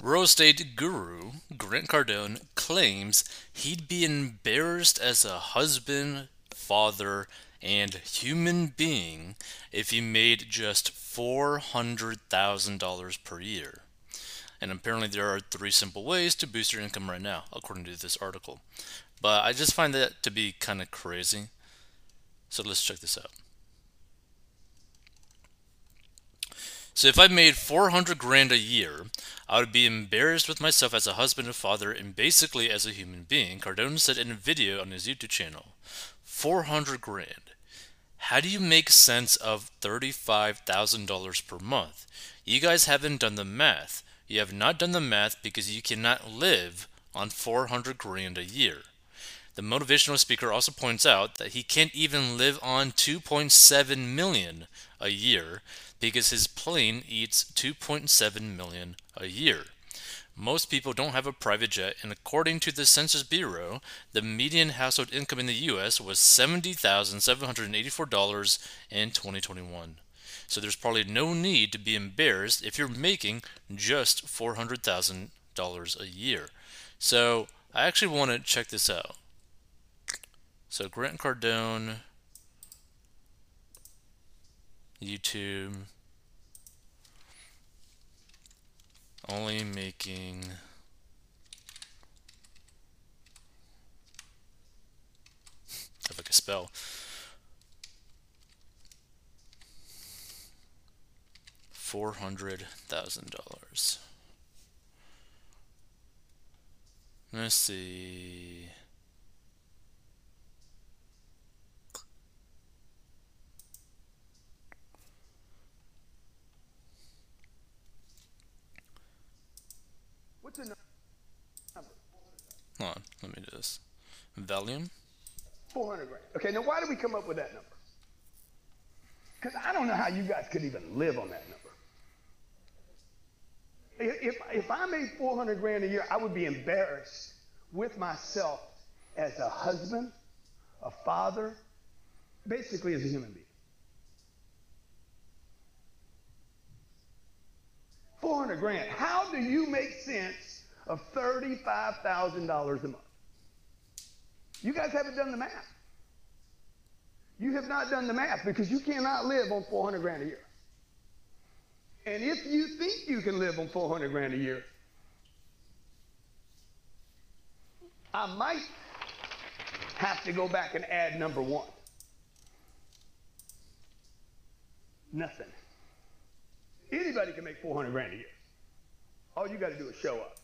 Real estate guru Grant Cardone claims he'd be embarrassed as a husband, father, and human being if he made just $400,000 per year. And apparently, there are three simple ways to boost your income right now, according to this article. But I just find that to be kind of crazy. So let's check this out. So if I made 400 grand a year, I would be embarrassed with myself as a husband and father and basically as a human being, Cardone said in a video on his YouTube channel. 400 grand. How do you make sense of $35,000 per month? You guys haven't done the math. You have not done the math because you cannot live on 400 grand a year. The motivational speaker also points out that he can't even live on 2.7 million a year because his plane eats 2.7 million a year. Most people don't have a private jet, and according to the Census Bureau, the median household income in the U.S. was $70,784 in 2021. So there's probably no need to be embarrassed if you're making just $400,000 a year. So I actually want to check this out. So Grant Cardone YouTube. Only making if I can spell. Four hundred thousand dollars. Let's see. The? Hold on, let me do this. Volume. 400 grand. Okay, now why did we come up with that number? Because I don't know how you guys could even live on that number. If, if I made 400 grand a year, I would be embarrassed with myself as a husband, a father, basically as a human being. 400 grand. How do you make sense of $35,000 a month? You guys haven't done the math. You have not done the math because you cannot live on 400 grand a year. And if you think you can live on 400 grand a year, I might have to go back and add number one. Nothing. Anybody can make 400 grand a year. All you got to do is show up.